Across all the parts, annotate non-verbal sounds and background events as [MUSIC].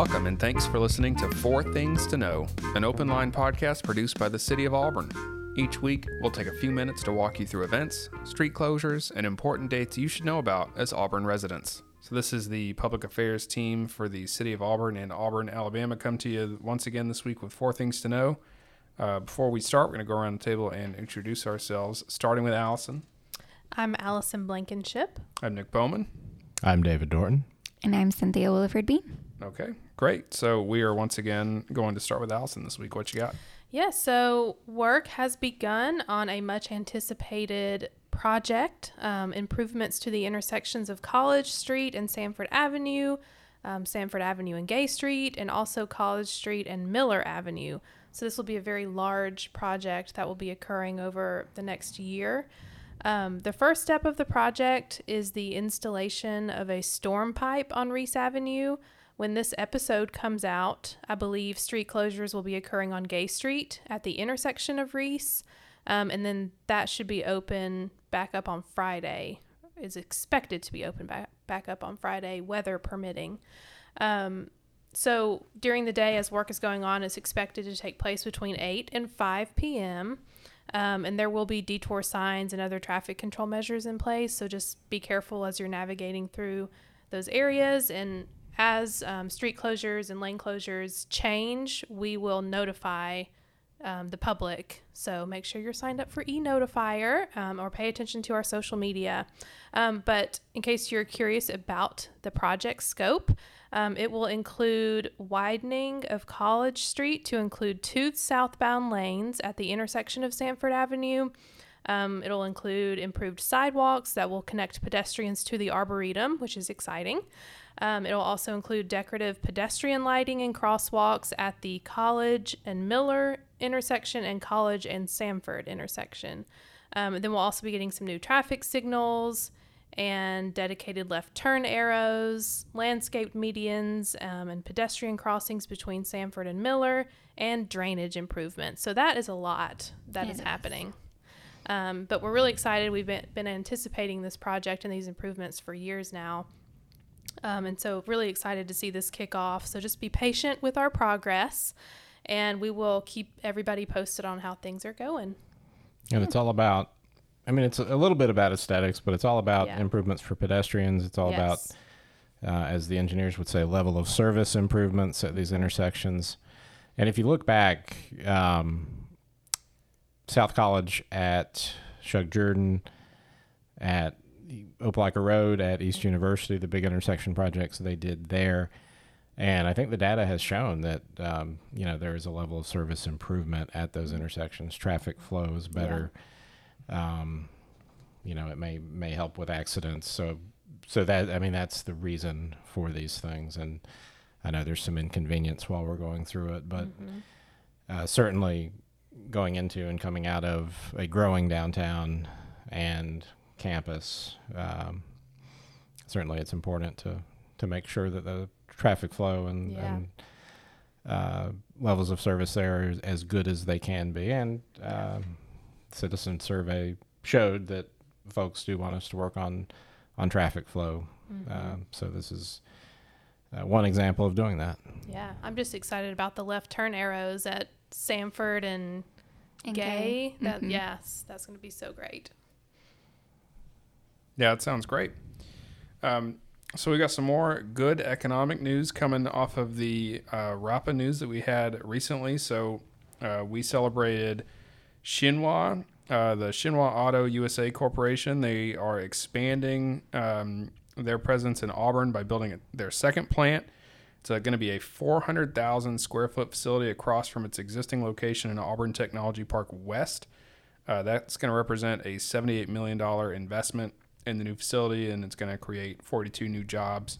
Welcome and thanks for listening to Four Things to Know, an open line podcast produced by the City of Auburn. Each week, we'll take a few minutes to walk you through events, street closures, and important dates you should know about as Auburn residents. So, this is the public affairs team for the City of Auburn and Auburn, Alabama, come to you once again this week with four things to know. Uh, before we start, we're going to go around the table and introduce ourselves, starting with Allison. I'm Allison Blankenship. I'm Nick Bowman. I'm David Dorton. And I'm Cynthia Williford Bean. Okay, great. So we are once again going to start with Allison this week. What you got? Yeah, so work has begun on a much anticipated project um, improvements to the intersections of College Street and Samford Avenue, um, Samford Avenue and Gay Street, and also College Street and Miller Avenue. So this will be a very large project that will be occurring over the next year. Um, the first step of the project is the installation of a storm pipe on Reese Avenue. When this episode comes out, I believe street closures will be occurring on Gay Street at the intersection of Reese. Um, and then that should be open back up on Friday, is expected to be open back, back up on Friday, weather permitting. Um, so during the day, as work is going on, it's expected to take place between 8 and 5 p.m. Um, and there will be detour signs and other traffic control measures in place. So just be careful as you're navigating through those areas. And as um, street closures and lane closures change, we will notify um, the public. So make sure you're signed up for e-notifier um, or pay attention to our social media. Um, but in case you're curious about the project scope, um, it will include widening of College Street to include two southbound lanes at the intersection of Samford Avenue. Um, it'll include improved sidewalks that will connect pedestrians to the Arboretum, which is exciting. Um, it'll also include decorative pedestrian lighting and crosswalks at the College and Miller intersection and College and Samford intersection. Um, and then we'll also be getting some new traffic signals and dedicated left turn arrows, landscaped medians, um, and pedestrian crossings between Samford and Miller, and drainage improvements. So that is a lot that It is is. happening. Um, but we're really excited. We've been, been anticipating this project and these improvements for years now. Um, and so, really excited to see this kick off. So, just be patient with our progress, and we will keep everybody posted on how things are going. And it's all about, I mean, it's a little bit about aesthetics, but it's all about Yeah. improvements for pedestrians. It's all Yes. about, uh, as the engineers would say, level of service improvements at these intersections. And if you look back, um, South College at Shug Jordan, at Opelika Road, at East University, the big intersection projects they did there. And I think the data has shown that um, you know there is a level of service improvement at those intersections. Traffic flows better. Um, you know, it may may help with accidents. So so that I mean that's the reason for these things. And I know there's some inconvenience while we're going through it, but uh, certainly going into and coming out of a growing downtown and campus, um, certainly it's important to to make sure that the traffic flow and, Yeah. and uh, levels of service there are as good as they can be. And um, citizen survey showed that folks do want us to work on on traffic flow. Um, so this is uh, one example of doing that. Yeah, I'm just excited about the left turn arrows at Samford and, And Gay. Gay. That Mhm. yes, that's going to be so great. Yeah, it sounds great. Um, so we got some more good economic news coming off of the uh, RAPA news that we had recently. So uh, we celebrated Shinhwa, uh, the Shinhwa Auto USA Corporation. They are expanding um, their presence in Auburn by building their second plant. It's uh, going to be a 400,000 square foot facility across from its existing location in Auburn Technology Park West. Uh, that's going to represent a $78 million investment in the new facility, and it's going to create 42 new jobs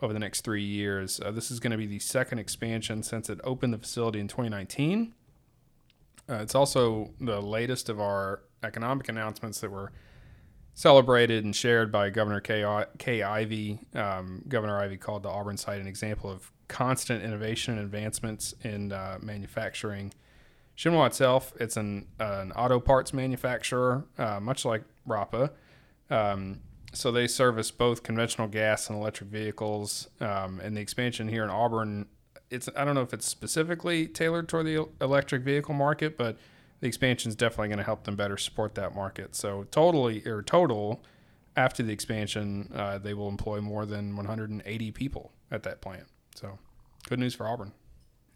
over the next three years. Uh, this is going to be the second expansion since it opened the facility in 2019. Uh, it's also the latest of our economic announcements that were celebrated and shared by Governor Kay, Ivey. Um, Governor Ivey called the Auburn site an example of constant innovation and advancements in uh, manufacturing. Shinhwa itself, it's an, uh, an auto parts manufacturer, uh, much like Rapa. Um, so they service both conventional gas and electric vehicles. Um, and the expansion here in Auburn, it's I don't know if it's specifically tailored toward the electric vehicle market, but the expansion is definitely going to help them better support that market. So totally or total, after the expansion, uh, they will employ more than 180 people at that plant. So good news for Auburn.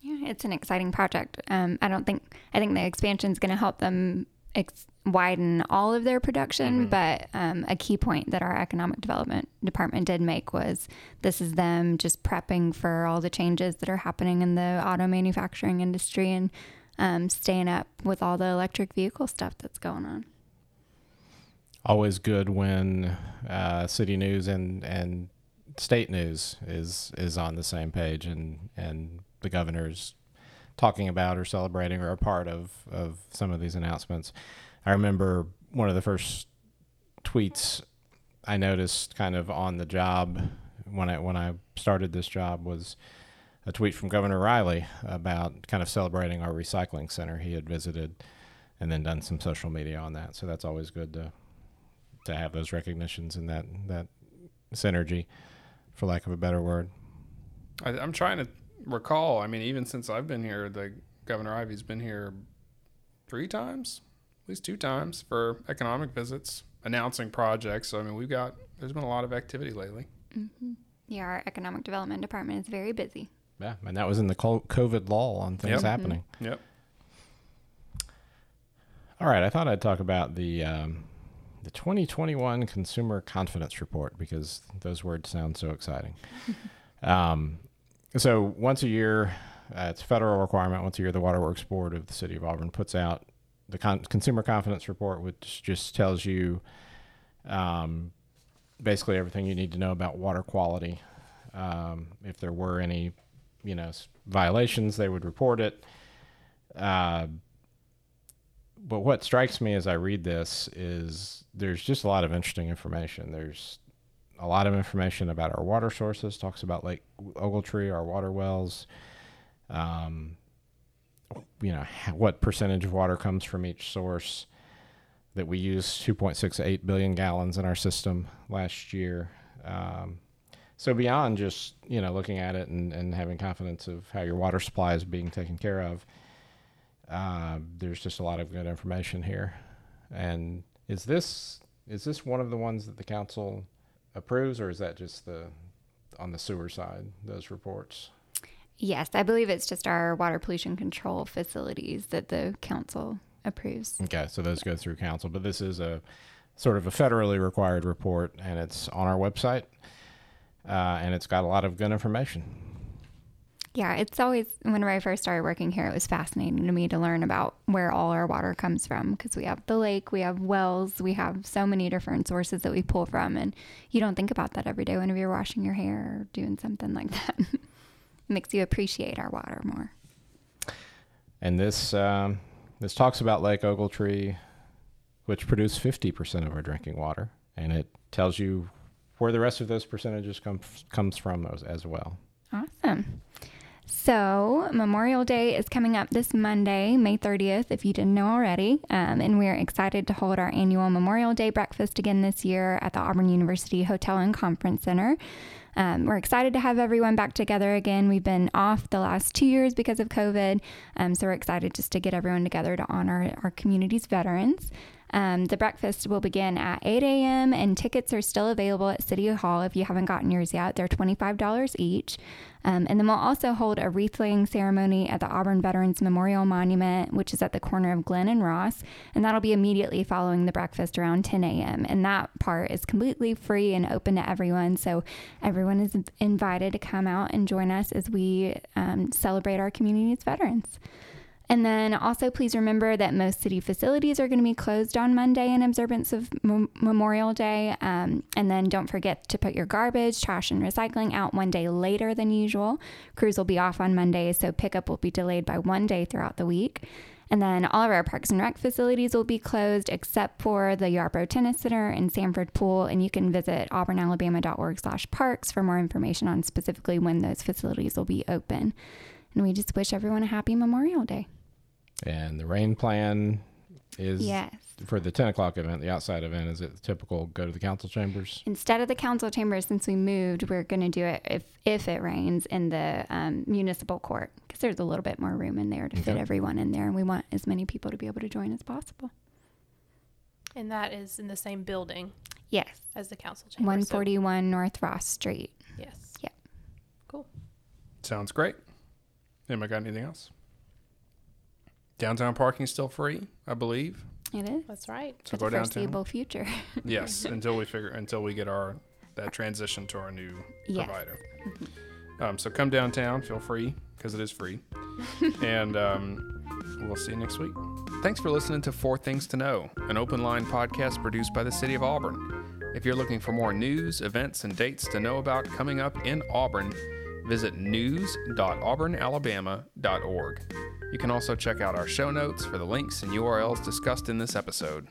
Yeah, it's an exciting project. Um, I don't think I think the expansion is going to help them ex- widen all of their production, but um, a key point that our economic development department did make was this is them just prepping for all the changes that are happening in the auto manufacturing industry and um, staying up with all the electric vehicle stuff that's going on. Always good when uh, city news and and state news is is on the same page and and the governor's talking about or celebrating or a part of of some of these announcements. I remember one of the first tweets I noticed kind of on the job when I when I started this job was a tweet from Governor Riley about kind of celebrating our recycling center he had visited and then done some social media on that. So that's always good to to have those recognitions and that that synergy for lack of a better word. I, I'm trying to recall. I mean, even since I've been here, the Governor Ivey's been here three times, at least two times for economic visits, announcing projects. So I mean, we've got there's been a lot of activity lately. Yeah, our economic development department is very busy. Yeah, and that was in the COVID lull on things Yep. happening. Yep. All right, I thought I'd talk about the um, the 2021 Consumer Confidence Report because those words sound so exciting. [LAUGHS] um, so once a year, uh, it's a federal requirement. Once a year, the Waterworks Board of the City of Auburn puts out the con- Consumer Confidence Report, which just tells you um, basically everything you need to know about water quality. Um, if there were any, you know, violations, they would report it. Uh, but what strikes me as I read this is there's just a lot of interesting information. There's a lot of information about our water sources. Talks about Lake Ogletree, our water wells. Um, you know what percentage of water comes from each source. That we use 2.68 billion gallons in our system last year. Um, so beyond just you know looking at it and, and having confidence of how your water supply is being taken care of, uh, there's just a lot of good information here. And is this is this one of the ones that the council approves, or is that just the on the sewer side those reports? Yes, I believe it's just our water pollution control facilities that the council approves. Okay, so those go through council, but this is a sort of a federally required report, and it's on our website, uh, and it's got a lot of good information. Yeah, it's always, whenever I first started working here, it was fascinating to me to learn about where all our water comes from because we have the lake, we have wells, we have so many different sources that we pull from. And you don't think about that every day whenever you're washing your hair or doing something like that. It [LAUGHS] makes you appreciate our water more. And this um, this talks about Lake Ogletree, which produce 50% of our drinking water, and it tells you where the rest of those percentages come comes from those as well. Awesome. So, Memorial Day is coming up this Monday, May 30th, if you didn't know already. Um, and we're excited to hold our annual Memorial Day breakfast again this year at the Auburn University Hotel and Conference Center. Um, we're excited to have everyone back together again. We've been off the last two years because of COVID. Um, so, we're excited just to get everyone together to honor our community's veterans. Um, the breakfast will begin at 8 a.m. and tickets are still available at City Hall if you haven't gotten yours yet. They're $25 each. Um, and then we'll also hold a wreath laying ceremony at the Auburn Veterans Memorial Monument, which is at the corner of Glen and Ross. And that'll be immediately following the breakfast around 10 a.m. And that part is completely free and open to everyone. So everyone is invited to come out and join us as we um, celebrate our community's veterans. And then also, please remember that most city facilities are going to be closed on Monday in observance of Mem- Memorial Day. Um, and then don't forget to put your garbage, trash, and recycling out one day later than usual. Crews will be off on Monday, so pickup will be delayed by one day throughout the week. And then all of our parks and rec facilities will be closed except for the Yarbrough Tennis Center and Samford Pool. And you can visit auburnalabama.org slash parks for more information on specifically when those facilities will be open. And we just wish everyone a happy Memorial Day. And the rain plan is Yes. for the 10 o'clock event, the outside event, is it typical go to the council chambers? Instead of the council chambers, since we moved, we're going to do it if if it rains in the um, municipal court because there's a little bit more room in there to fit everyone in there, and we want as many people to be able to join as possible. And that is in the same building Yes, as the council chamber. 141 so- North Ross Street. yes. Yep. Cool. Sounds great. Anybody got anything else? Downtown parking is still free, I believe. It is That's right. So for go the downtown. foreseeable future. [LAUGHS] Yes, until we figure until we get our that transition to our new Yes. provider. Um, so come downtown, feel free because it is free, [LAUGHS] and um, we'll see you next week. Thanks for listening to Four Things to Know, an open line podcast produced by the City of Auburn. If you're looking for more news, events, and dates to know about coming up in Auburn, visit news.auburnalabama.org. You can also check out our show notes for the links and URLs discussed in this episode.